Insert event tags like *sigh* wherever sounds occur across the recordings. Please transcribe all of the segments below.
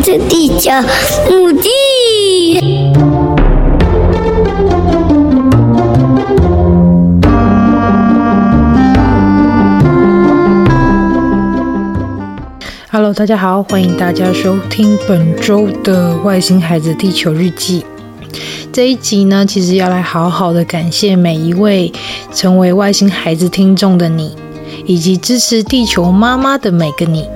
子的地球母鸡。Hello，大家好，欢迎大家收听本周的《外星孩子地球日记》。这一集呢，其实要来好好的感谢每一位成为外星孩子听众的你，以及支持地球妈妈的每个你。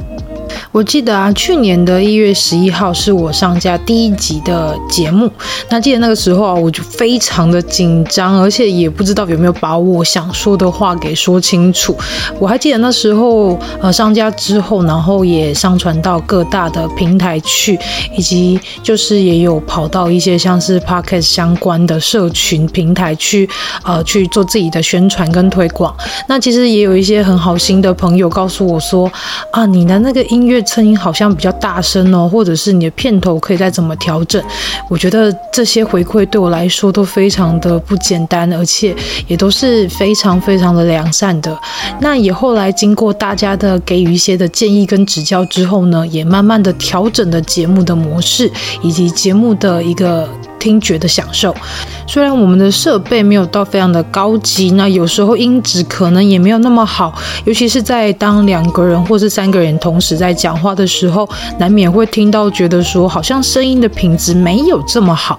我记得啊，去年的一月十一号是我上架第一集的节目。那记得那个时候啊，我就非常的紧张，而且也不知道有没有把我想说的话给说清楚。我还记得那时候，呃，上架之后，然后也上传到各大的平台去，以及就是也有跑到一些像是 Podcast 相关的社群平台去，呃，去做自己的宣传跟推广。那其实也有一些很好心的朋友告诉我说，啊，你的那个音乐。声音好像比较大声哦，或者是你的片头可以再怎么调整？我觉得这些回馈对我来说都非常的不简单，而且也都是非常非常的良善的。那也后来经过大家的给予一些的建议跟指教之后呢，也慢慢的调整了节目的模式以及节目的一个。听觉的享受，虽然我们的设备没有到非常的高级，那有时候音质可能也没有那么好，尤其是在当两个人或是三个人同时在讲话的时候，难免会听到觉得说好像声音的品质没有这么好。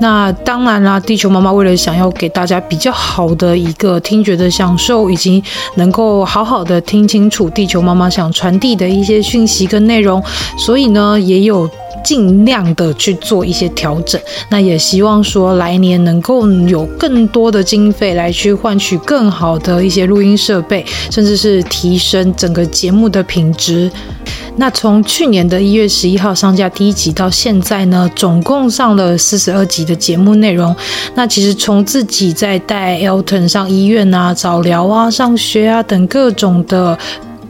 那当然啦，地球妈妈为了想要给大家比较好的一个听觉的享受，以及能够好好的听清楚地球妈妈想传递的一些讯息跟内容，所以呢，也有。尽量的去做一些调整，那也希望说来年能够有更多的经费来去换取更好的一些录音设备，甚至是提升整个节目的品质。那从去年的一月十一号上架第一集到现在呢，总共上了四十二集的节目内容。那其实从自己在带 Elton 上医院啊、早疗啊、上学啊等各种的。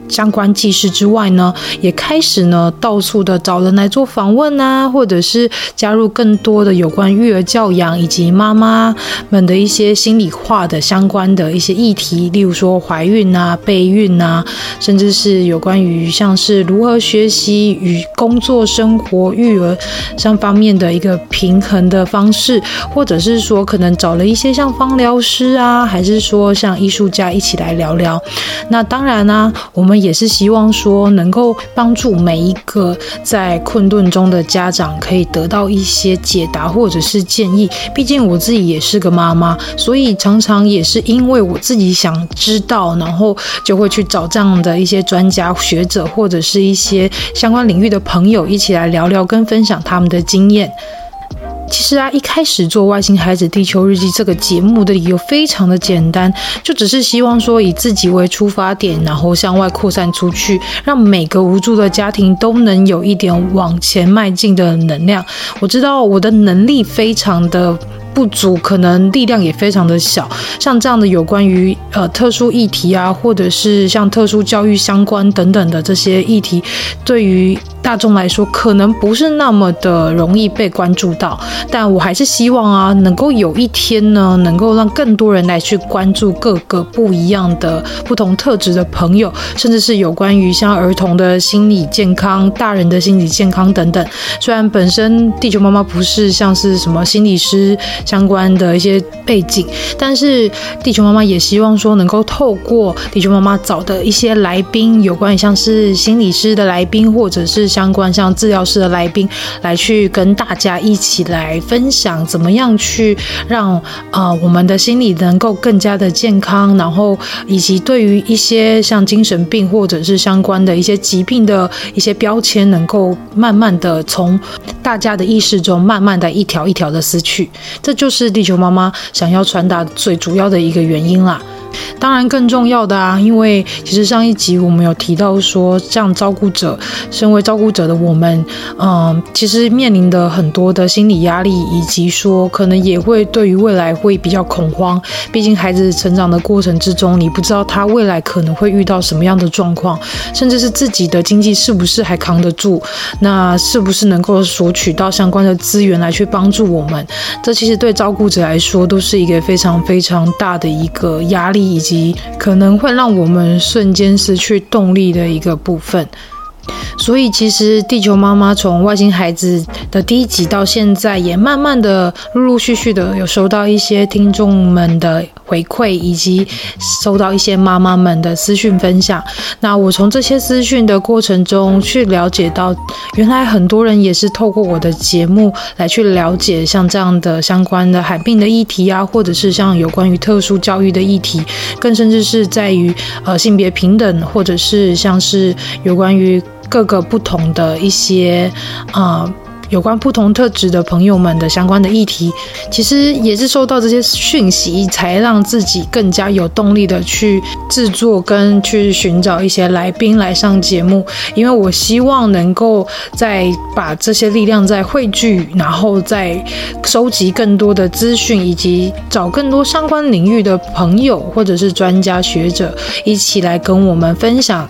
相关记事之外呢，也开始呢到处的找人来做访问啊，或者是加入更多的有关育儿教养以及妈妈们的一些心理化的相关的一些议题，例如说怀孕啊、备孕啊，甚至是有关于像是如何学习与工作、生活、育儿相方面的一个平衡的方式，或者是说可能找了一些像芳疗师啊，还是说像艺术家一起来聊聊。那当然呢、我们。也是希望说能够帮助每一个在困顿中的家长可以得到一些解答或者是建议。毕竟我自己也是个妈妈，所以常常也是因为我自己想知道，然后就会去找这样的一些专家学者或者是一些相关领域的朋友一起来聊聊跟分享他们的经验。其实啊，一开始做《外星孩子地球日记》这个节目的理由非常的简单，就只是希望说以自己为出发点，然后向外扩散出去，让每个无助的家庭都能有一点往前迈进的能量。我知道我的能力非常的不足，可能力量也非常的小。像这样的有关于呃特殊议题啊，或者是像特殊教育相关等等的这些议题，对于大众来说可能不是那么的容易被关注到，但我还是希望啊，能够有一天呢，能够让更多人来去关注各个不一样的不同特质的朋友，甚至是有关于像儿童的心理健康、大人的心理健康等等。虽然本身地球妈妈不是像是什么心理师相关的一些背景，但是地球妈妈也希望说，能够透过地球妈妈找的一些来宾，有关于像是心理师的来宾，或者是。相关像治疗师的来宾来去跟大家一起来分享，怎么样去让呃我们的心理能够更加的健康，然后以及对于一些像精神病或者是相关的一些疾病的一些标签，能够慢慢的从大家的意识中慢慢的一条一条的撕去，这就是地球妈妈想要传达最主要的一个原因啦。当然，更重要的啊，因为其实上一集我们有提到说，像照顾者，身为照顾者的我们，嗯，其实面临的很多的心理压力，以及说可能也会对于未来会比较恐慌。毕竟孩子成长的过程之中，你不知道他未来可能会遇到什么样的状况，甚至是自己的经济是不是还扛得住，那是不是能够索取到相关的资源来去帮助我们？这其实对照顾者来说都是一个非常非常大的一个压力以及可能会让我们瞬间失去动力的一个部分。所以其实地球妈妈从外星孩子的第一集到现在，也慢慢的陆陆续续的有收到一些听众们的回馈，以及收到一些妈妈们的私讯分享。那我从这些私讯的过程中去了解到，原来很多人也是透过我的节目来去了解像这样的相关的海病的议题啊，或者是像有关于特殊教育的议题，更甚至是在于呃性别平等，或者是像是有关于各个不同的一些啊。有关不同特质的朋友们的相关的议题，其实也是收到这些讯息，才让自己更加有动力的去制作跟去寻找一些来宾来上节目。因为我希望能够再把这些力量再汇聚，然后再收集更多的资讯，以及找更多相关领域的朋友或者是专家学者一起来跟我们分享。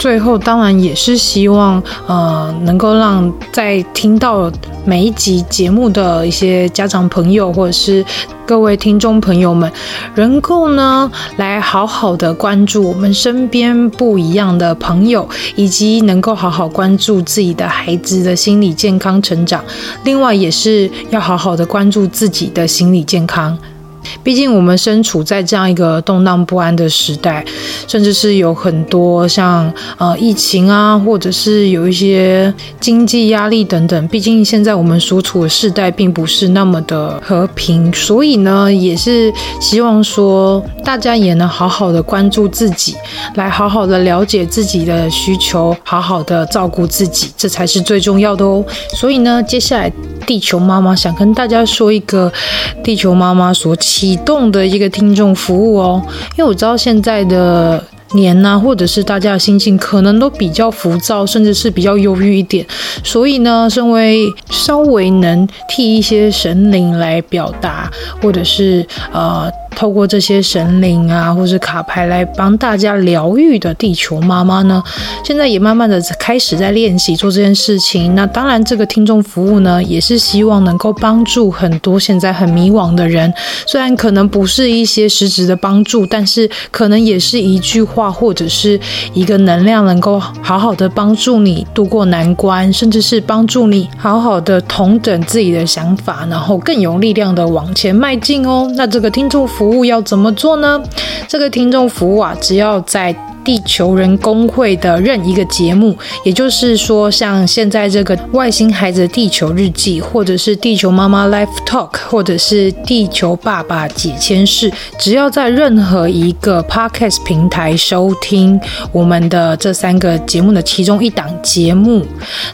最后，当然也是希望，呃，能够让在听到每一集节目的一些家长朋友，或者是各位听众朋友们，能够呢来好好的关注我们身边不一样的朋友，以及能够好好关注自己的孩子的心理健康成长。另外，也是要好好的关注自己的心理健康。毕竟我们身处在这样一个动荡不安的时代，甚至是有很多像呃疫情啊，或者是有一些经济压力等等。毕竟现在我们所处的世代并不是那么的和平，所以呢，也是希望说大家也能好好的关注自己，来好好的了解自己的需求，好好的照顾自己，这才是最重要的哦。所以呢，接下来地球妈妈想跟大家说一个地球妈妈所启动的一个听众服务哦，因为我知道现在的年呐、或者是大家的心情可能都比较浮躁，甚至是比较忧郁一点，所以呢，身为稍微能替一些神灵来表达，或者是呃。透过这些神灵啊，或是卡牌来帮大家疗愈的地球妈妈呢，现在也慢慢的开始在练习做这件事情。那当然，这个听众服务呢，也是希望能够帮助很多现在很迷惘的人。虽然可能不是一些实质的帮助，但是可能也是一句话或者是一个能量，能够好好的帮助你度过难关，甚至是帮助你好好的统整自己的想法，然后更有力量的往前迈进哦。那这个听众服。服务要怎么做呢？这个听众服务啊，只要在。地球人公会的任一个节目，也就是说，像现在这个外星孩子的地球日记，或者是地球妈妈 Life Talk，或者是地球爸爸解签室，只要在任何一个 Podcast 平台收听我们的这三个节目的其中一档节目，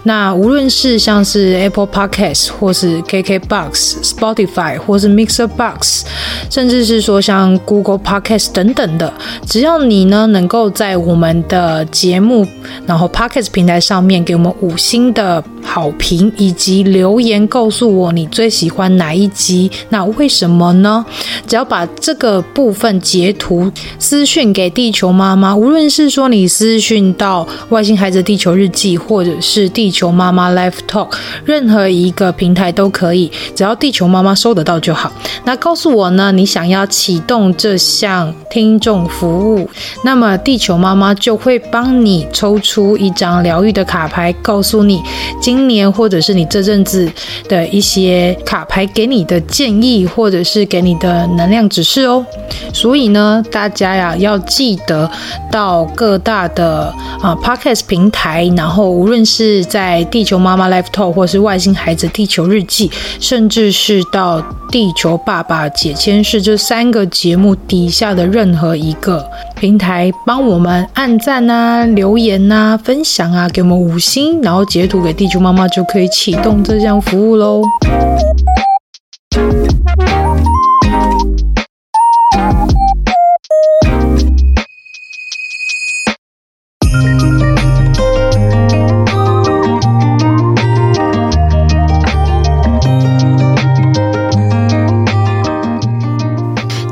那无论是像是 Apple Podcast，或是 KKBox、Spotify，或是 Mixer Box，甚至是说像 Google Podcast 等等的，只要你呢能够。在我们的节目，然后 Pocket 平台上面给我们五星的好评，以及留言告诉我你最喜欢哪一集，那为什么呢？只要把这个部分截图私讯给地球妈妈，无论是说你私讯到外星孩子地球日记，或者是地球妈妈 Life Talk，任何一个平台都可以，只要地球妈妈收得到就好。那告诉我呢，你想要启动这项听众服务，那么地球。球妈妈就会帮你抽出一张疗愈的卡牌，告诉你今年或者是你这阵子的一些卡牌给你的建议，或者是给你的能量指示哦。所以呢，大家呀要记得到各大的啊 Podcast 平台，然后无论是在地球妈妈 Life Talk，或是外星孩子地球日记，甚至是到地球爸爸解签室这三个节目底下的任何一个平台，帮我。我们按赞啊、留言啊、分享啊，给我们五星，然后截图给地球妈妈，就可以启动这项服务喽。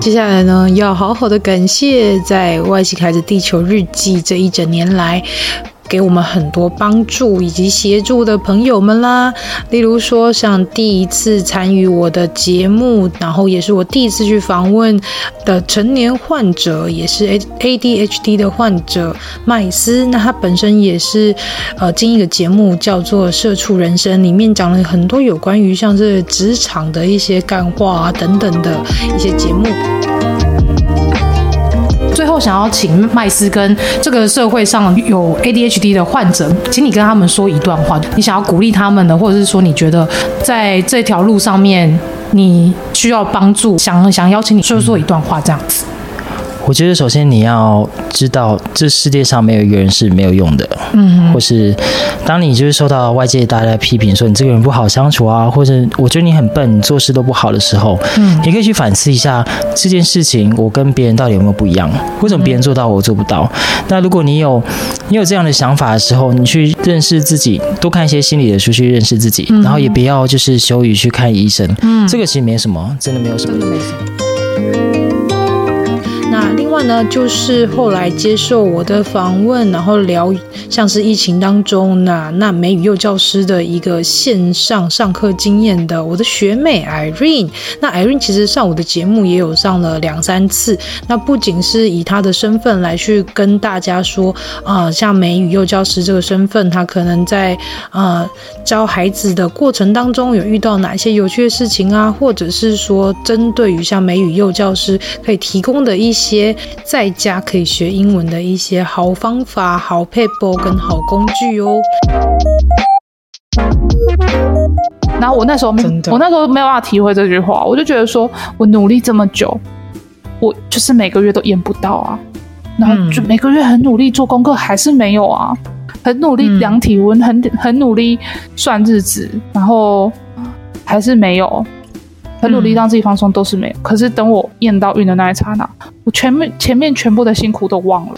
接下来呢，要好好的感谢在外星孩子地球日记这一整年来给我们很多帮助以及协助的朋友们啦。例如说，像第一次参与我的节目，然后也是我第一次去访问的成年患者，也是 ADHD 的患者麦斯。那他本身也是呃，经一个节目叫做《社畜人生》，里面讲了很多有关于像是职场的一些干话啊等等的一些节目。我，想要请麦斯跟这个社会上有 ADHD 的患者，请你跟他们说一段话。你想要鼓励他们的，或者是说你觉得在这条路上面你需要帮助，想想邀请你说说一段话，这样子。我觉得首先你要知道，这世界上没有一个人是没有用的，嗯，或是当你就是受到外界大家的批评，说你这个人不好相处啊，或者我觉得你很笨，你做事都不好的时候，嗯，你可以去反思一下这件事情，我跟别人到底有没有不一样？为什么别人做到我做不到？那如果你有你有这样的想法的时候，你去认识自己，多看一些心理的书去认识自己，然后也不要就是羞于去看医生，嗯，这个其实没什么，真的没有什么，真的没什么。呢，就是后来接受我的访问，然后聊像是疫情当中那那美语幼教师的一个线上上课经验的我的学妹 Irene。那 Irene 其实上我的节目也有上了两三次。那不仅是以她的身份来去跟大家说啊、呃，像美语幼教师这个身份，她可能在、呃、教孩子的过程当中有遇到哪些有趣的事情啊，或者是说针对于像美语幼教师可以提供的一些。在家可以学英文的一些好方法、好撇步跟好工具哦。然后我那时候没，我那时候没有办法体会这句话，我就觉得说我努力这么久，我就是每个月都验不到啊。然后就每个月很努力做功课，还是没有啊。很努力量体温，很很努力算日子，然后还是没有。很努力让自己放松都是没有，可是等我验到孕的那一刹那，我前面前面全部的辛苦都忘了。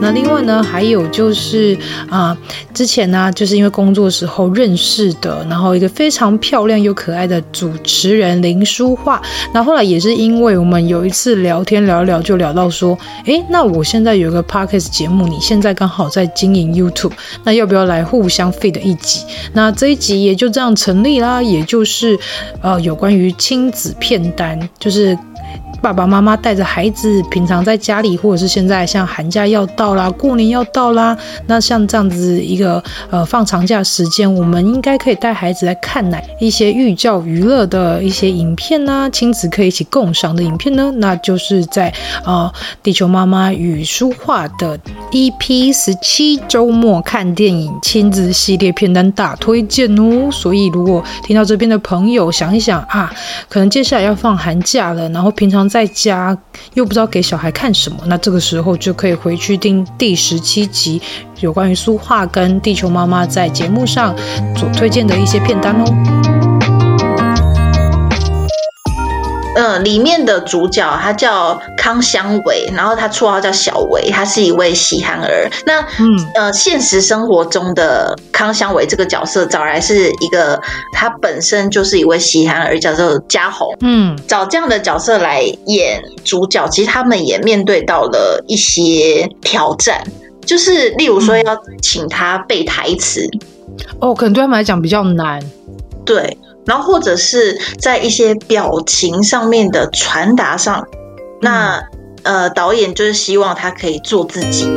那另外呢，还有就是啊，之前呢，就是因为工作时候认识的，然后一个非常漂亮又可爱的主持人林书画。那后来也是因为我们有一次聊天聊一聊，就聊到说，诶，那我现在有个 podcast 节目，你现在刚好在经营 YouTube，那要不要来互相 feed 一集？那这一集也就这样成立啦，也就是呃，有关于亲子片单，就是。爸爸妈妈带着孩子，平常在家里，或者是现在像寒假要到啦，过年要到啦，那像这样子一个呃放长假时间，我们应该可以带孩子来看哪一些寓教于乐的一些影片呢？亲子可以一起共赏的影片呢？那就是在呃地球妈妈与书画的 EP 十七周末看电影亲子系列片单大推荐哦。所以如果听到这边的朋友想一想啊，可能接下来要放寒假了，然后平常。在家又不知道给小孩看什么，那这个时候就可以回去听第十七集，有关于书画跟地球妈妈在节目上所推荐的一些片单哦。嗯，里面的主角他叫康香维，然后他绰号叫小维，他是一位喜憨儿。那嗯呃，现实生活中的康香维这个角色找来是一个，他本身就是一位喜憨儿，叫做嘉宏。嗯，找这样的角色来演主角，其实他们也面对到了一些挑战，就是例如说要请他背台词，哦，可能对他们来讲比较难，对。然后或者是在一些表情上面的传达上，那呃，导演就是希望他可以做自己。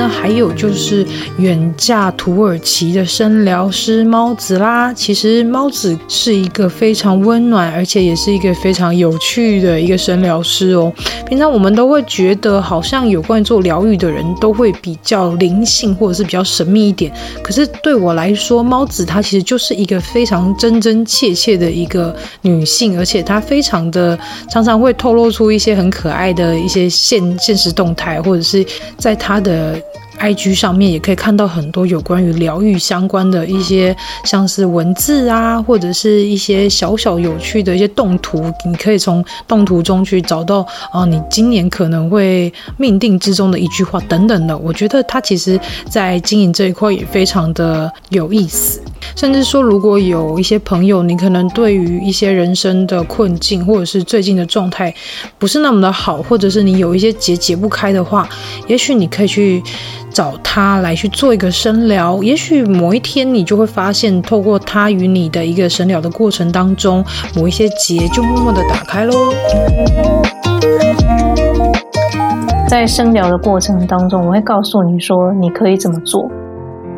那还有就是远嫁土耳其的生疗师猫子啦。其实猫子是一个非常温暖，而且也是一个非常有趣的一个声疗师哦。平常我们都会觉得，好像有关做疗愈的人都会比较灵性，或者是比较神秘一点。可是对我来说，猫子她其实就是一个非常真真切切的一个女性，而且她非常的常常会透露出一些很可爱的一些现现实动态，或者是在她的。IG 上面也可以看到很多有关于疗愈相关的一些，像是文字啊，或者是一些小小有趣的一些动图，你可以从动图中去找到啊，你今年可能会命定之中的一句话等等的。我觉得他其实在经营这一块也非常的有意思。甚至说，如果有一些朋友，你可能对于一些人生的困境，或者是最近的状态不是那么的好，或者是你有一些结解不开的话，也许你可以去找他来去做一个深聊。也许某一天你就会发现，透过他与你的一个深聊的过程当中，某一些结就默默的打开喽。在深聊的过程当中，我会告诉你说，你可以怎么做。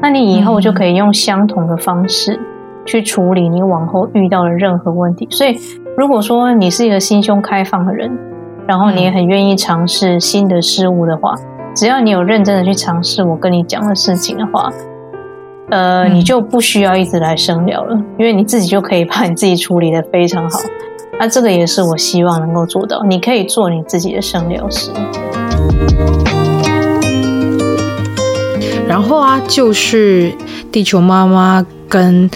那你以后就可以用相同的方式去处理你往后遇到的任何问题。所以，如果说你是一个心胸开放的人，然后你也很愿意尝试新的事物的话，只要你有认真的去尝试我跟你讲的事情的话，呃，你就不需要一直来生聊了，因为你自己就可以把你自己处理的非常好。那这个也是我希望能够做到，你可以做你自己的生疗师。然后啊，就是地球妈妈跟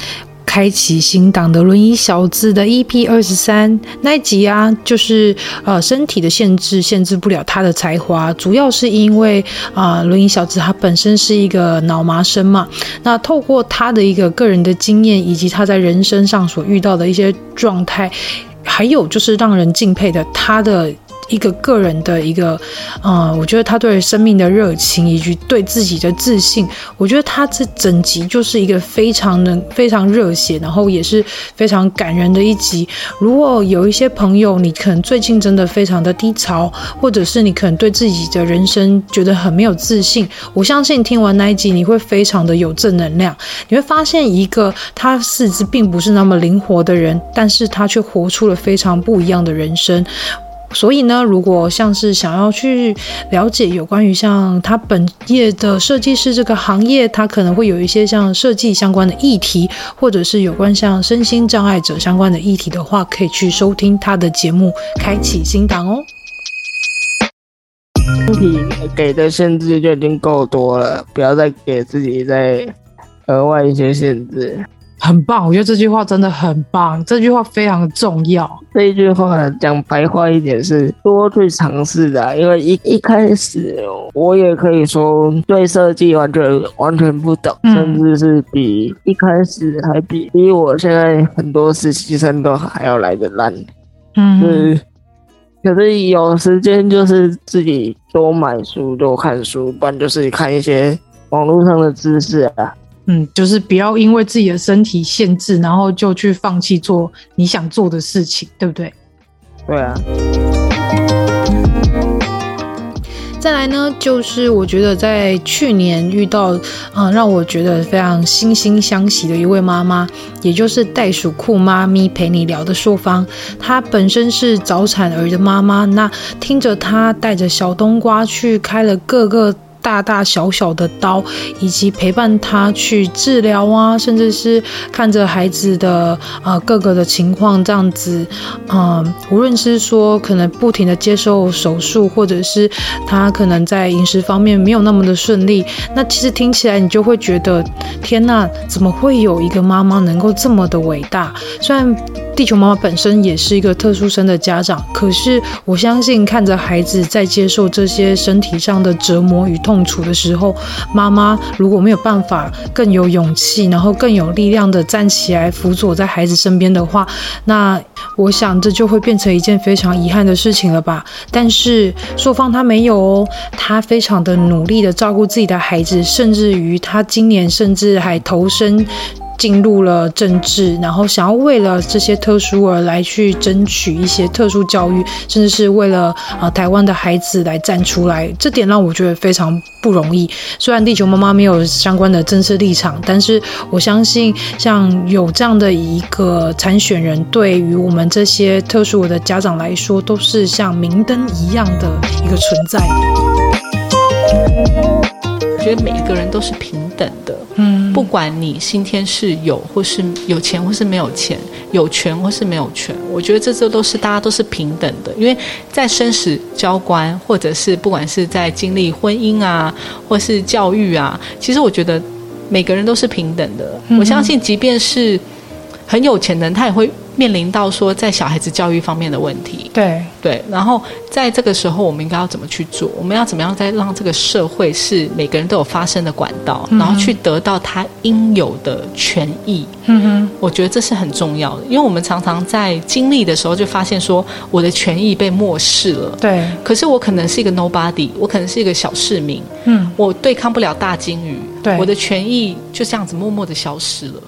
开启新档的轮椅小子的 EP 二十三那一集啊，就是呃身体的限制限制不了他的才华，主要是因为啊、轮椅小子他本身是一个脑麻生嘛，那透过他的一个个人的经验以及他在人生上所遇到的一些状态，还有就是让人敬佩的他的。一个个人的一个，呃，我觉得他对生命的热情以及对自己的自信，我觉得他这整集就是一个非常能、非常热血，然后也是非常感人的一集。如果有一些朋友，你可能最近真的非常的低潮，或者是你可能对自己的人生觉得很没有自信，我相信听完那一集，你会非常的有正能量。你会发现一个他四肢并不是那么灵活的人，但是他却活出了非常不一样的人生。所以呢，如果像是想要去了解有关于像他本业的设计师这个行业，他可能会有一些像设计相关的议题，或者是有关像身心障碍者相关的议题的话，可以去收听他的节目《开启新档》哦。身体给的限制就已经够多了，不要再给自己再额外一些限制。很棒，我觉得这句话真的很棒，这句话非常重要。这一句话讲白话一点是多去尝试的，因为一一开始我也可以说对设计完全完全不懂，嗯、甚至是比一开始还比比我现在很多实习生都还要来的烂。嗯，是，可是有时间就是自己多买书多看书，不然就是看一些网络上的知识啊。嗯，就是不要因为自己的身体限制，然后就去放弃做你想做的事情，对不对？对啊。再来呢，就是我觉得在去年遇到，嗯、呃，让我觉得非常惺惺相惜的一位妈妈，也就是袋鼠酷妈咪陪你聊的硕方。她本身是早产儿的妈妈，那听着她带着小冬瓜去开了各个。大大小小的刀，以及陪伴他去治疗啊，甚至是看着孩子的呃各个的情况这样子，嗯、无论是说可能不停的接受手术，或者是他可能在饮食方面没有那么的顺利，那其实听起来你就会觉得，天哪，怎么会有一个妈妈能够这么的伟大？虽然。地球妈妈本身也是一个特殊生的家长，可是我相信看着孩子在接受这些身体上的折磨与痛楚的时候，妈妈如果没有办法更有勇气，然后更有力量的站起来辅佐在孩子身边的话，那我想这就会变成一件非常遗憾的事情了吧。但是硕方他没有哦，他非常的努力的照顾自己的孩子，甚至于他今年甚至还投身。进入了政治，然后想要为了这些特殊而来去争取一些特殊教育，甚至是为了啊、台湾的孩子来站出来，这点让我觉得非常不容易。虽然地球妈妈没有相关的政治立场，但是我相信像有这样的一个参选人，对于我们这些特殊的家长来说，都是像明灯一样的一个存在。我觉得每一个人都是平等的。嗯，不管你今天是有或是有钱或是没有钱，有权或是没有权，我觉得这这都是大家都是平等的。因为在生死交关，或者是不管是在经历婚姻啊，或是教育啊，其实我觉得每个人都是平等的。嗯、我相信，即便是很有钱的人，他也会。面临到说在小孩子教育方面的问题，对对，然后在这个时候，我们应该要怎么去做？我们要怎么样再让这个社会是每个人都有发声的管道，嗯、然后去得到他应有的权益？嗯哼，我觉得这是很重要的，因为我们常常在经历的时候就发现说，我的权益被漠视了。对，可是我可能是一个 nobody，我可能是一个小市民，嗯，我对抗不了大鲸鱼，对，我的权益就这样子默默的消失了。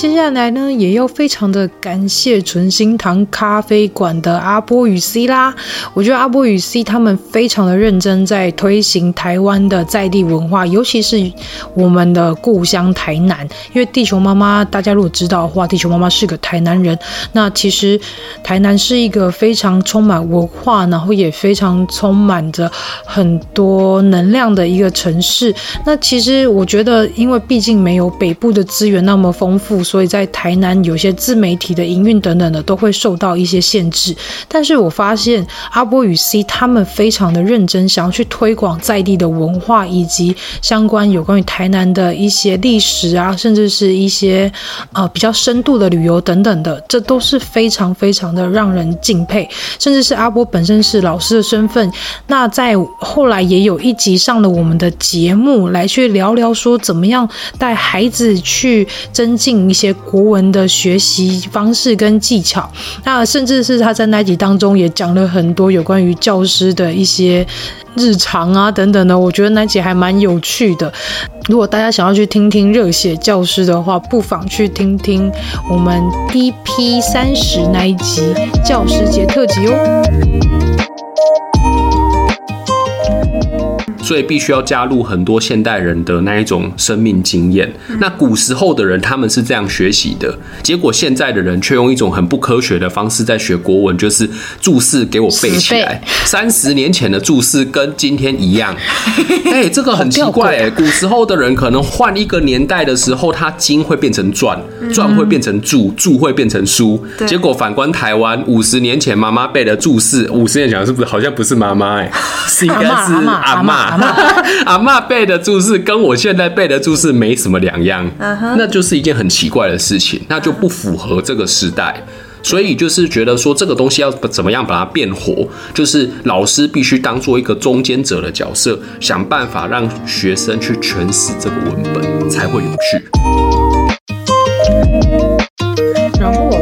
接下来呢，也要非常的感谢纯心堂咖啡馆的阿波与 C 啦。我觉得阿波与 C 他们非常的认真，在推行台湾的在地文化，尤其是我们的故乡台南。因为地球妈妈，大家如果知道的话，地球妈妈是个台南人。那其实台南是一个非常充满文化，然后也非常充满着很多能量的一个城市。那其实我觉得，因为毕竟没有北部的资源那么丰富。所以在台南有些自媒体的营运等等的都会受到一些限制，但是我发现阿波与 C 他们非常的认真，想要去推广在地的文化以及相关有关于台南的一些历史啊，甚至是一些呃比较深度的旅游等等的，这都是非常非常的让人敬佩。甚至是阿波本身是老师的身份，那在后来也有一集上了我们的节目来去聊聊说怎么样带孩子去增进一些。国文的学习方式跟技巧，那甚至是他在那集当中也讲了很多有关于教师的一些日常啊等等的，我觉得那集还蛮有趣的。如果大家想要去听听热血教师的话，不妨去听听我们 EP 三十那一集教师节特辑哦。所以必须要加入很多现代人的那一种生命经验。那古时候的人他们是这样学习的，结果现在的人却用一种很不科学的方式在学国文，就是注释给我背起来。三十年前的注释跟今天一样，*laughs* 哎，这个很奇怪哎。古时候的人可能换一个年代的时候，他经会变成传，传会变成注，注会变成书。结果反观台湾，五十年前妈妈背的注释，五十年前是不是好像不是妈妈哎，是应该是阿嬷。阿妈背 *laughs* 的注释跟我现在背的注释没什么两样，uh huh. 那就是一件很奇怪的事情，那就不符合这个时代。所以就是觉得说这个东西要怎么样把它变活，就是老师必须当做一个中间者的角色，想办法让学生去诠释这个文本，才会有趣。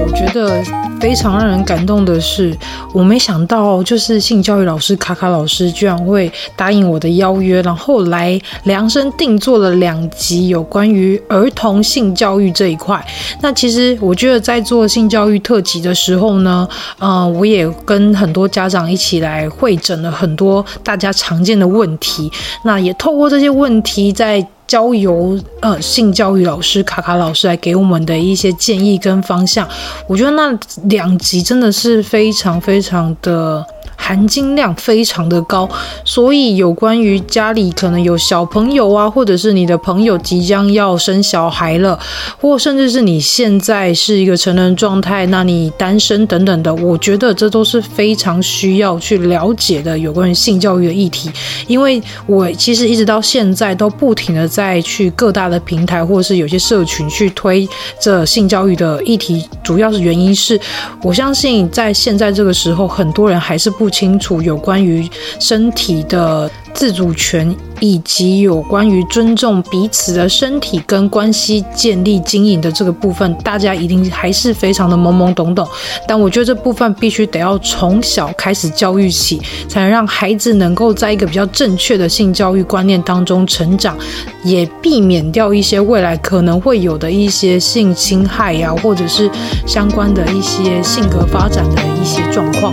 我觉得。非常让人感动的是，我没想到，就是性教育老师卡卡老师居然会答应我的邀约，然后来量身定做了两集有关于儿童性教育这一块。那其实我觉得在做性教育特辑的时候呢，呃，我也跟很多家长一起来会诊了很多大家常见的问题，那也透过这些问题在。交由呃性教育老师卡卡老师来给我们的一些建议跟方向，我觉得那两集真的是非常非常的。含金量非常的高，所以有关于家里可能有小朋友啊，或者是你的朋友即将要生小孩了，或甚至是你现在是一个成人状态，那你单身等等的，我觉得这都是非常需要去了解的有关于性教育的议题。因为我其实一直到现在都不停的在去各大的平台或者是有些社群去推这性教育的议题，主要是原因是我相信在现在这个时候，很多人还是不清楚有关于身体的自主权，以及有关于尊重彼此的身体跟关系建立经营的这个部分，大家一定还是非常的懵懵懂懂。但我觉得这部分必须得要从小开始教育起，才能让孩子能够在一个比较正确的性教育观念当中成长，也避免掉一些未来可能会有的一些性侵害呀、或者是相关的一些性格发展的一些状况。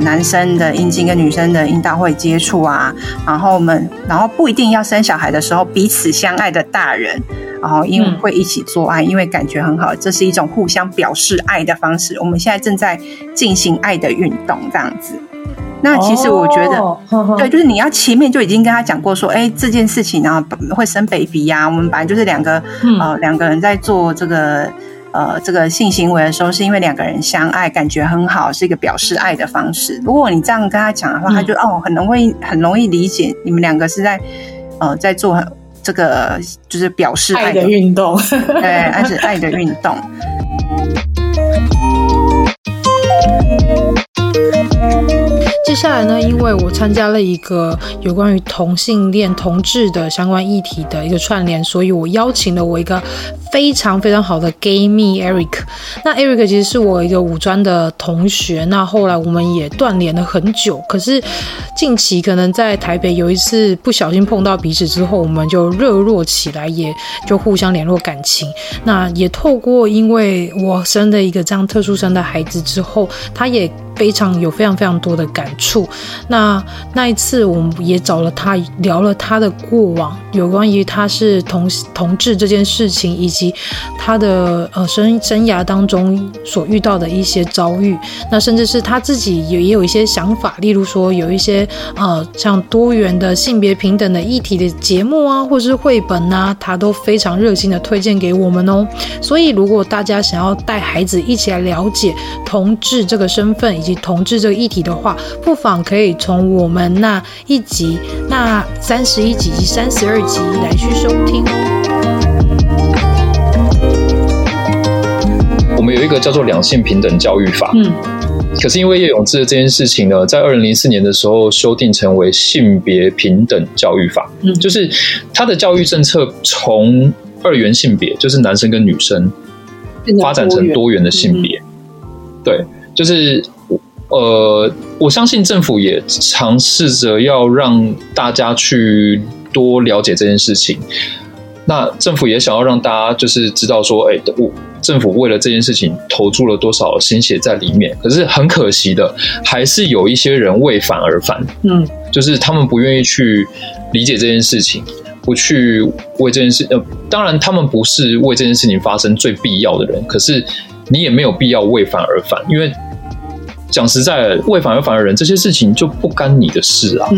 男生的阴茎跟女生的阴道会接触啊，然后我们然后不一定要生小孩的时候，彼此相爱的大人，然后因为会一起做爱，因为感觉很好，这是一种互相表示爱的方式。我们现在正在进行爱的运动，这样子。那其实我觉得，哦、对，就是你要前面就已经跟他讲过说，哎，这件事情啊会生 baby 呀、啊。我们本来就是两个，嗯、呃，两个人在做这个，呃，这个性行为的时候，是因为两个人相爱，感觉很好，是一个表示爱的方式。如果你这样跟他讲的话，他就、嗯、哦，很容易很容易理解你们两个是在，呃，在做这个就是表示爱的运动，对，爱是爱的运动。接下来呢，因为我参加了一个有关于同性恋、同志的相关议题的一个串联，所以我邀请了我一个非常非常好的 gay 蜜 Eric。那 Eric 其实是我一个五专的同学，那后来我们也断联了很久。可是近期可能在台北有一次不小心碰到彼此之后，我们就热络起来，也就互相联络感情。那也透过因为我生了一个这样特殊生的孩子之后，他也。非常有非常非常多的感触。那那一次，我们也找了他聊了他的过往，有关于他是同同志这件事情，以及他的呃生生涯当中所遇到的一些遭遇。那甚至是他自己也也有一些想法，例如说有一些呃像多元的性别平等的议题的节目啊，或是绘本啊，他都非常热心的推荐给我们哦。所以，如果大家想要带孩子一起来了解同志这个身份，以及同志这个议题的话，不妨可以从我们那一集、那三十一集及三十二集来去收听哦。我们有一个叫做两性平等教育法，嗯，可是因为叶永志的这件事情呢，在二零零四年的时候修订成为性别平等教育法，嗯，就是他的教育政策从二元性别，就是男生跟女生，发展成多元的性别，嗯，对，就是。呃，我相信政府也尝试着要让大家去多了解这件事情。那政府也想要让大家就是知道说，哎，我政府为了这件事情投注了多少心血在里面。可是很可惜的，还是有一些人为反而反。嗯，就是他们不愿意去理解这件事情，不去为这件事。呃，当然他们不是为这件事情发生最必要的人，可是你也没有必要为反而反，因为。讲实在，为反而反的人，这些事情就不干你的事啊。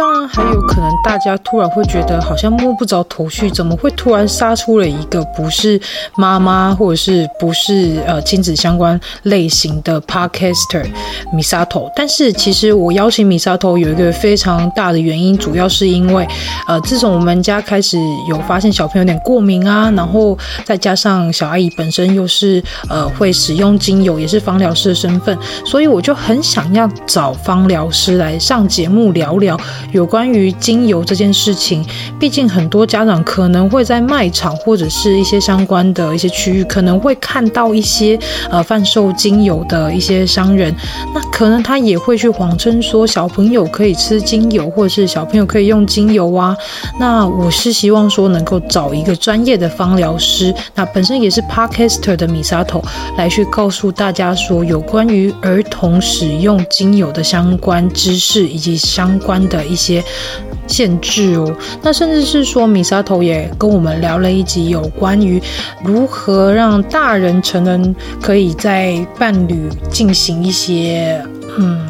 当然，还有可能大家突然会觉得好像摸不着头绪，怎么会突然杀出了一个不是妈妈或者是不是呃亲子相关类型的 Podcaster Misato？但是其实我邀请 Misato 有一个非常大的原因，主要是因为呃自从我们家开始有发现小朋友有点过敏啊，然后再加上小阿姨本身又是呃会使用精油，也是芳疗师的身份，所以我就很想要找芳疗师来上节目聊聊。有关于精油这件事情，毕竟很多家长可能会在卖场或者是一些相关的一些区域，可能会看到一些呃贩售精油的一些商人，那可能他也会去谎称说小朋友可以吃精油，或者是小朋友可以用精油啊。那我是希望说能够找一个专业的芳疗师，那本身也是 Podcaster 的 Misato 来去告诉大家说有关于儿童使用精油的相关知识以及相关的一些。限制哦，那甚至是说米莎头也跟我们聊了一集有关于如何让大人成人可以在伴侣进行一些嗯。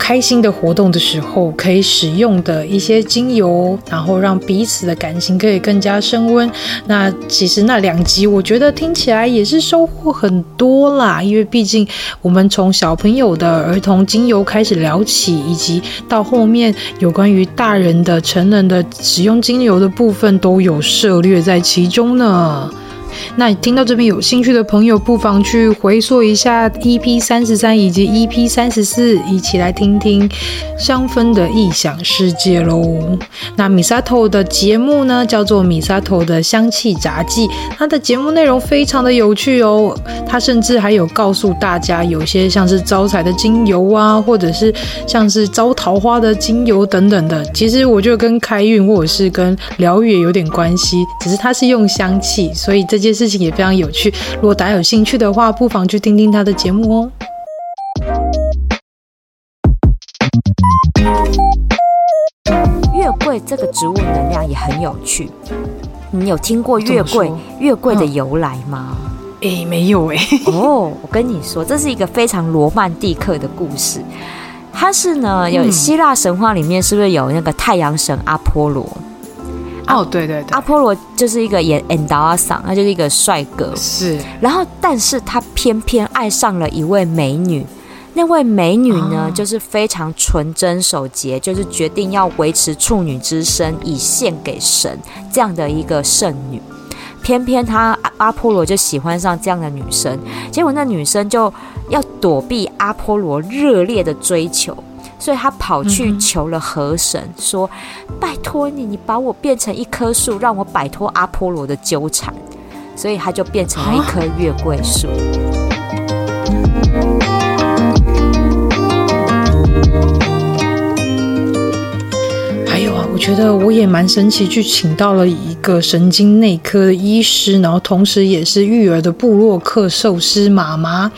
开心的活动的时候，可以使用的一些精油，然后让彼此的感情可以更加升温。那其实那两集，我觉得听起来也是收获很多啦，因为毕竟我们从小朋友的儿童精油开始聊起，以及到后面有关于大人的成人的使用精油的部分，都有涉猎在其中呢。那你听到这边有兴趣的朋友，不妨去回溯一下 EP 三十三以及 EP 三十四，一起来听听香氛的异想世界喽。那 Misato 的节目呢，叫做 Misato 的香气杂技，它的节目内容非常的有趣哦。它甚至还有告诉大家，有些像是招财的精油啊，或者是像是招桃花的精油等等的。其实我觉得跟开运或者是跟疗愈有点关系，只是它是用香气，所以这。件事情也非常有趣。如果大家有兴趣的话，不妨去听听他的节目哦。月桂这个植物能量也很有趣，你有听过月桂月桂的由来吗？哎、嗯欸，没有哎、欸。哦，我跟你说，这是一个非常罗曼蒂克的故事。它是呢，有希腊神话里面是不是有那个太阳神阿波罗？哦，对对对，阿波罗就是一个演演导阿桑，他就是一个帅哥。是，然后但是他偏偏爱上了一位美女，那位美女呢，哦、就是非常纯真守节，就是决定要维持处女之身以献给神这样的一个圣女。偏偏他阿波罗就喜欢上这样的女生，结果那女生就要躲避阿波罗热烈的追求。所以他跑去求了河神，嗯、说：“拜托你，你把我变成一棵树，让我摆脱阿波罗的纠缠。”所以他就变成了一棵月桂树。还有啊，我觉得我也蛮神奇，去请到了一个神经内科的医师，然后同时也是育儿的布洛克寿司妈妈。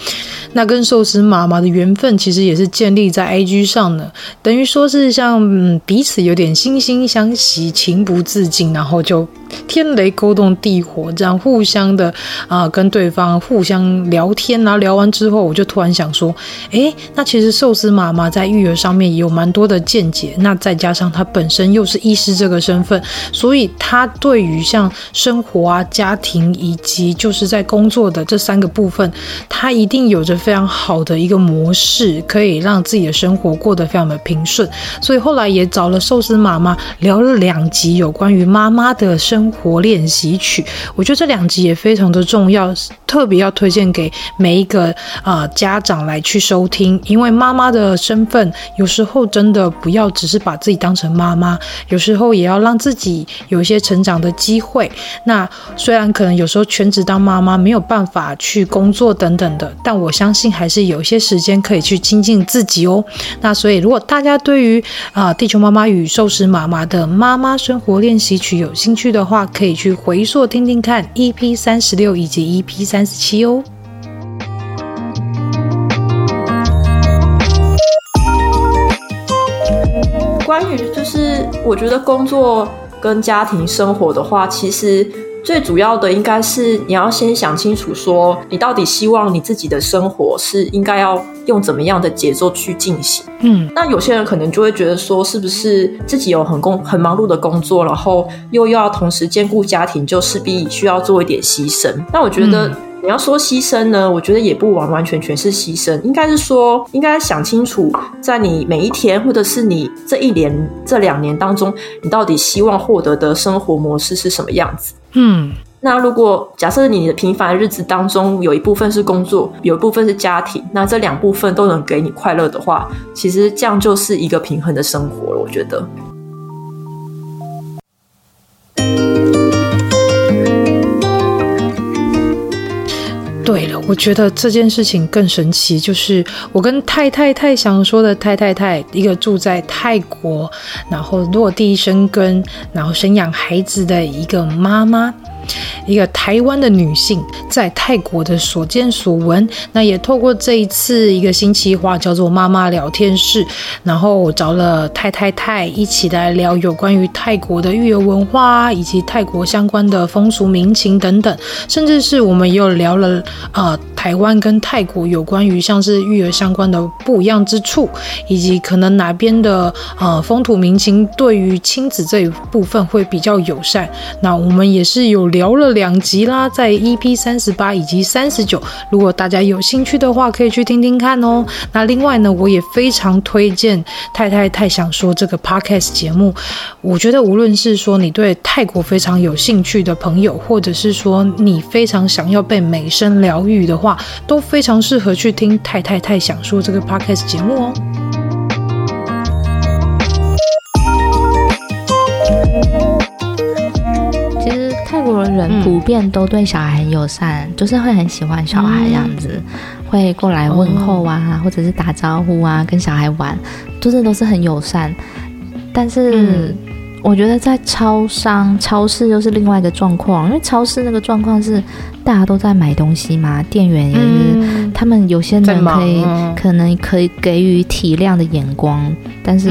那跟寿司妈妈的缘分其实也是建立在 IG 上的，等于说是像嗯彼此有点惺惺相惜，情不自禁，然后就天雷勾动地火，这样互相的啊、跟对方互相聊天，然后聊完之后，我就突然想说，诶，那其实寿司妈妈在育儿上面也有蛮多的见解，那再加上她本身又是医师这个身份，所以她对于像生活啊、家庭以及就是在工作的这三个部分，她一定有着。非常好的一个模式，可以让自己的生活过得非常的平顺。所以后来也找了寿司妈妈聊了两集有关于妈妈的生活练习曲。我觉得这两集也非常的重要，特别要推荐给每一个啊、家长来去收听。因为妈妈的身份有时候真的不要只是把自己当成妈妈，有时候也要让自己有一些成长的机会。那虽然可能有时候全职当妈妈没有办法去工作等等的，但我相信。还是有一些时间可以去精进自己哦。那所以，如果大家对于啊《地球妈妈与寿司妈妈的妈妈生活练习曲》有兴趣的话，可以去回溯听听看 EP 三十六以及 EP 三十七哦。关于就是，我觉得工作跟家庭生活的话，其实。最主要的应该是你要先想清楚，说你到底希望你自己的生活是应该要用怎么样的节奏去进行。嗯，那有些人可能就会觉得说，是不是自己有很工很忙碌的工作，然后又要同时兼顾家庭，就势必需要做一点牺牲。那我觉得你要说牺牲呢，我觉得也不完完全全是牺牲，应该是说应该想清楚，在你每一天或者是你这一年这两年当中，你到底希望获得的生活模式是什么样子。嗯，那如果假设你的平凡日子当中有一部分是工作，有一部分是家庭，那这两部分都能给你快乐的话，其实这样就是一个平衡的生活了。我觉得。对了，我觉得这件事情更神奇，就是我跟太太太想说的太太太，一个住在泰国，然后落地生根，然后生养孩子的一个妈妈。一个台湾的女性在泰国的所见所闻，那也透过这一次一个星期话叫做妈妈聊天室，然后我找了太太太一起来聊有关于泰国的育儿文化以及泰国相关的风俗民情等等，甚至是我们也有聊了呃台湾跟泰国有关于像是育儿相关的不一样之处，以及可能哪边的呃风土民情对于亲子这一部分会比较友善，那我们也是有。聊了两集啦，在 EP 三十八以及三十九，如果大家有兴趣的话，可以去听听看哦。那另外呢，我也非常推荐太太太想说这个 Podcast 节目。我觉得无论是说你对泰国非常有兴趣的朋友，或者是说你非常想要被美声疗愈的话，都非常适合去听太太太想说这个 Podcast 节目哦。人普遍都对小孩很友善，嗯、就是会很喜欢小孩这样子，嗯、会过来问候啊，哦、或者是打招呼啊，跟小孩玩，就是都是很友善。但是我觉得在超商、超市又是另外一个状况，因为超市那个状况是大家都在买东西嘛，店员也是，嗯、他们有些人可以可能可以给予体谅的眼光，但是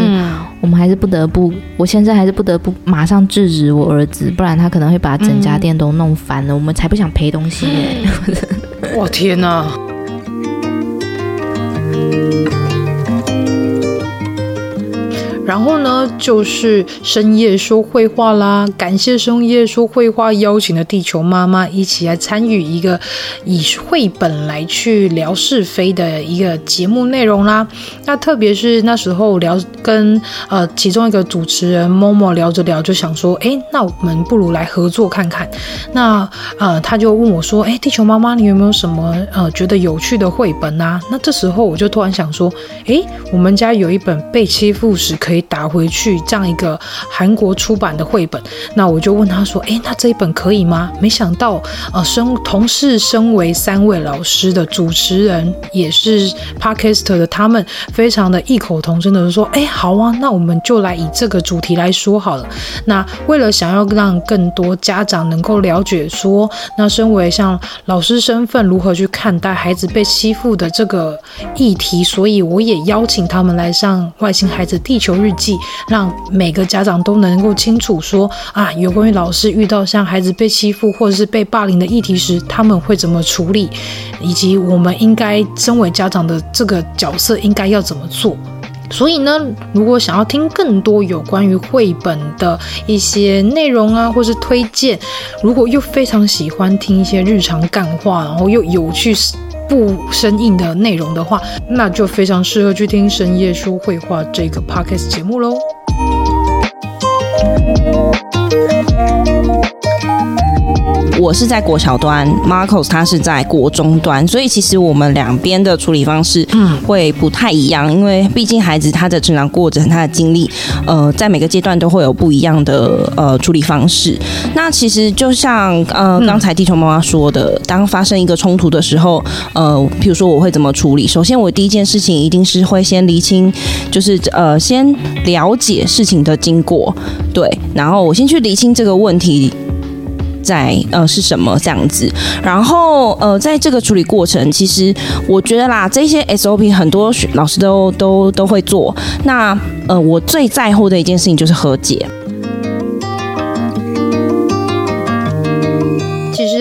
我们还是不得不，我现在还是不得不马上制止我儿子，不然他可能会把整家店都弄翻了，嗯、我们才不想赔东西耶。*laughs* 我天哪！然后呢，就是深夜说绘话啦。感谢深夜说绘话邀请的地球妈妈一起来参与一个以绘本来去聊是非的一个节目内容啦。那特别是那时候聊跟呃其中一个主持人 Momo 聊着聊，就想说，哎，那我们不如来合作看看。那呃他就问我说，哎，地球妈妈，你有没有什么呃觉得有趣的绘本啊？那这时候我就突然想说，哎，我们家有一本被欺负时可以。打回去这样一个韩国出版的绘本，那我就问他说：“诶，那这一本可以吗？”没想到，呃，身同事身为三位老师的主持人，也是 Podcaster 的他们，非常的异口同声的说：“诶，好啊，那我们就来以这个主题来说好了。”那为了想要让更多家长能够了解说，那身为像老师身份如何去看待孩子被欺负的这个议题，所以我也邀请他们来上《外星孩子地球》日记，让每个家长都能够清楚说啊，有关于老师遇到像孩子被欺负或者是被霸凌的议题时，他们会怎么处理，以及我们应该身为家长的这个角色应该要怎么做。所以呢，如果想要听更多有关于绘本的一些内容啊，或是推荐，如果又非常喜欢听一些日常干话，然后又有趣。不生硬的内容的话，那就非常适合去听深夜说绘画这个 podcast 节目喽。我是在国小端，Marcos 他是在国中端，所以其实我们两边的处理方式嗯会不太一样，因为毕竟孩子他的成长过程、他的经历，呃，在每个阶段都会有不一样的呃处理方式。那其实就像呃刚才地球妈妈说的，当发生一个冲突的时候，呃，譬如说我会怎么处理？首先，我第一件事情一定是会先厘清，就是呃先了解事情的经过，对，然后我先去厘清这个问题。在呃是什么这样子，然后呃在这个处理过程，其实我觉得啦，这些 SOP 很多老师都都都会做。那呃我最在乎的一件事情就是和解。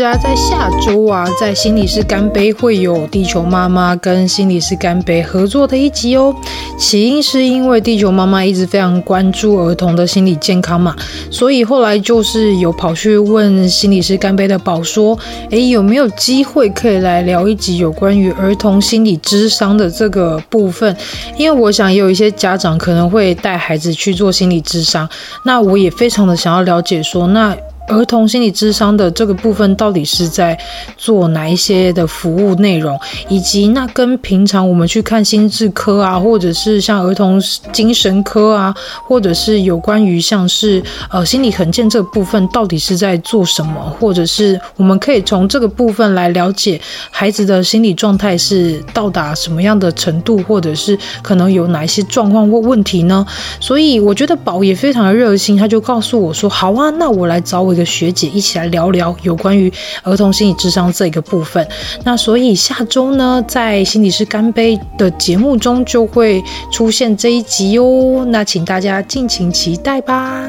在下周啊，在心理师干杯会有地球妈妈跟心理师干杯合作的一集哦。起因是因为地球妈妈一直非常关注儿童的心理健康嘛，所以后来就是有跑去问心理师干杯的宝说，诶，有没有机会可以来聊一集有关于儿童心理智商的这个部分？因为我想也有一些家长可能会带孩子去做心理智商，那我也非常的想要了解说那。儿童心理智商的这个部分到底是在做哪一些的服务内容，以及那跟平常我们去看心智科啊，或者是像儿童精神科啊，或者是有关于像是呃心理衡鉴这个部分，到底是在做什么？或者是我们可以从这个部分来了解孩子的心理状态是到达什么样的程度，或者是可能有哪一些状况或问题呢？所以我觉得宝也非常的热心，他就告诉我说：“好啊，那我来找我一个。”学姐一起来聊聊有关于儿童心理智商这个部分。那所以下周呢，在心理师干杯的节目中就会出现这一集哦。那请大家敬请期待吧。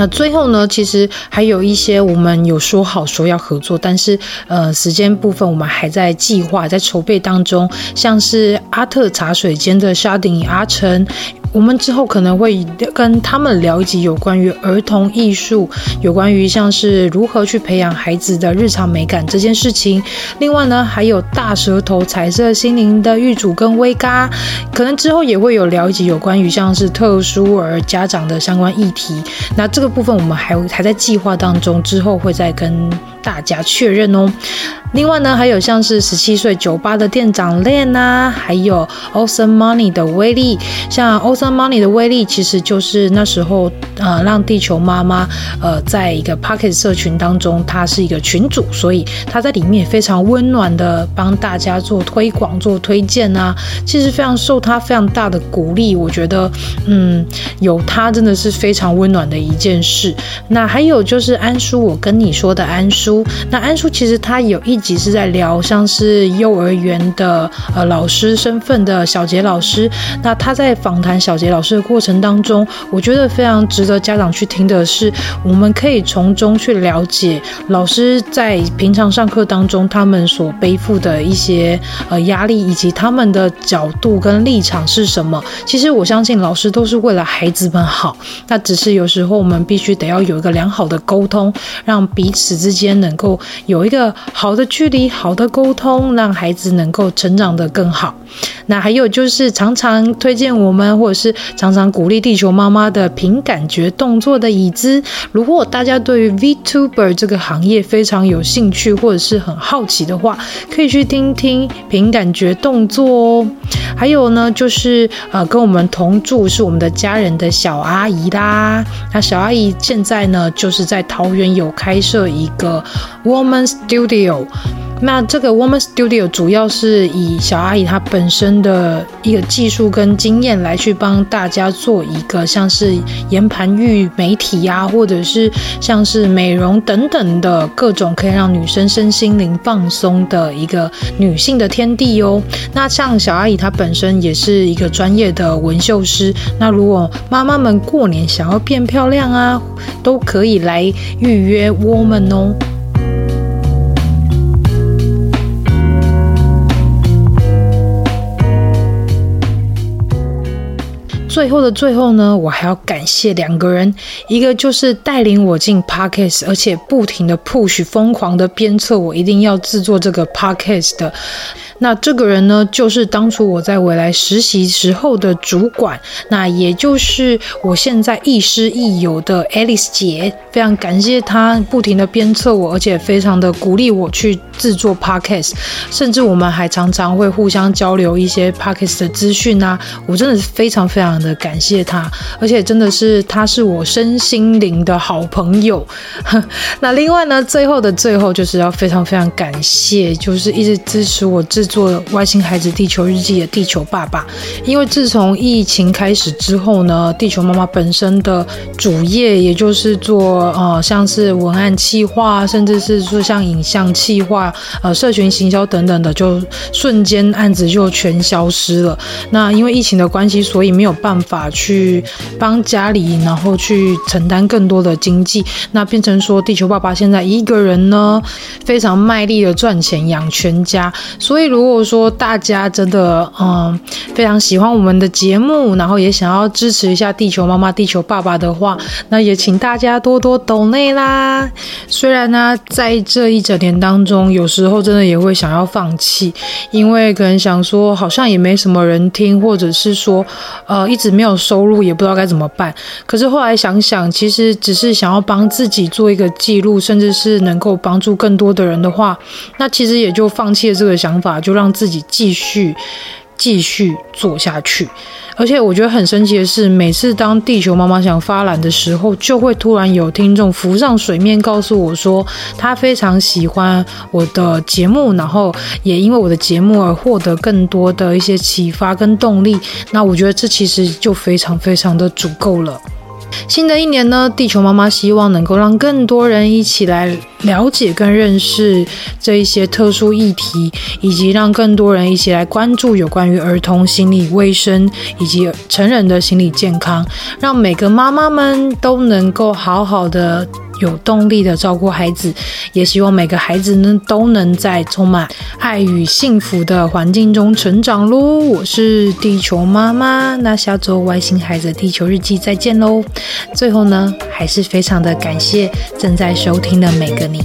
那最后呢，其实还有一些我们有说好说要合作，但是呃，时间部分我们还在计划、在筹备当中。像是阿特茶水间的沙丁阿成，我们之后可能会跟他们聊一集有关于儿童艺术，有关于像是如何去培养孩子的日常美感这件事情。另外呢，还有大舌头彩色心灵的玉主跟威嘎，可能之后也会有聊一集有关于像是特殊儿家长的相关议题。那这个。部分我们还还在计划当中，之后会再跟大家确认哦。另外呢，还有像是十七岁酒吧的店长 Len 啊，还有 Awesome Money 的威力。像 Awesome Money 的威力，其实就是那时候呃，让地球妈妈呃，在一个 Pocket 社群当中，他是一个群主，所以他在里面也非常温暖的帮大家做推广、做推荐啊。其实非常受他非常大的鼓励，我觉得嗯，有他真的是非常温暖的一件事。那还有就是安叔，我跟你说的安叔，那安叔其实他有一。集是在聊像是幼儿园的呃老师身份的小杰老师，那他在访谈小杰老师的过程当中，我觉得非常值得家长去听的是，我们可以从中去了解老师在平常上课当中他们所背负的一些呃压力，以及他们的角度跟立场是什么。其实我相信老师都是为了孩子们好，那只是有时候我们必须得要有一个良好的沟通，让彼此之间能够有一个好的。距离好的沟通，让孩子能够成长得更好。那还有就是常常推荐我们，或者是常常鼓励地球妈妈的凭感觉动作的椅子。如果大家对于 VTuber 这个行业非常有兴趣，或者是很好奇的话，可以去听听凭感觉动作哦。还有呢，就是呃，跟我们同住是我们的家人的小阿姨啦。那小阿姨现在呢，就是在桃园有开设一个 Woman Studio。那这个 Woman Studio 主要是以小阿姨她本身的一个技术跟经验来去帮大家做一个像是研盘浴美体呀，或者是像是美容等等的各种可以让女生身心灵放松的一个女性的天地哦。那像小阿姨她本身也是一个专业的纹绣师，那如果妈妈们过年想要变漂亮啊，都可以来预约 Woman 哦。最后的最后呢，我还要感谢两个人，一个就是带领我进 Podcast，而且不停的 push，疯狂的鞭策我一定要制作这个 Podcast 的。那这个人呢，就是当初我在未来实习时候的主管，那也就是我现在亦师亦友的 Alice 姐，非常感谢她不停的鞭策我，而且非常的鼓励我去制作 Podcast，甚至我们还常常会互相交流一些 Podcast 的资讯啊，我真的是非常非常的感谢他，而且真的是他是我身心灵的好朋友。*laughs* 那另外呢，最后的最后就是要非常非常感谢，就是一直支持我制作《外星孩子地球日记》的地球爸爸，因为自从疫情开始之后呢，地球妈妈本身的主业也就是做呃像是文案企划，甚至是说像影像企划、呃社群行销等等的，就瞬间案子就全消失了。那因为疫情的关系，所以没有办办法去帮家里，然后去承担更多的经济，那变成说地球爸爸现在一个人呢，非常卖力的赚钱养全家，所以如果说大家真的嗯非常喜欢我们的节目，然后也想要支持一下地球妈妈、地球爸爸的话，那也请大家多多抖内啦。虽然呢，在这一整年当中，有时候真的也会想要放弃，因为可能想说好像也没什么人听，或者是说呃一直没有收入，也不知道该怎么办。可是后来想想，其实只是想要帮自己做一个记录，甚至是能够帮助更多的人的话，那其实也就放弃了这个想法。就让自己继续继续做下去，而且我觉得很神奇的是，每次当地球妈妈想发懒的时候，就会突然有听众浮上水面，告诉我说他非常喜欢我的节目，然后也因为我的节目而获得更多的一些启发跟动力。那我觉得这其实就非常非常的足够了。新的一年呢，地球妈妈希望能够让更多人一起来了解跟认识这一些特殊议题，以及让更多人一起来关注有关于儿童心理卫生以及成人的心理健康，让每个妈妈们都能够好好的。有动力的照顾孩子，也希望每个孩子呢都能在充满爱与幸福的环境中成长喽。我是地球妈妈，那下周外星孩子地球日记再见喽。最后呢，还是非常的感谢正在收听的每个你。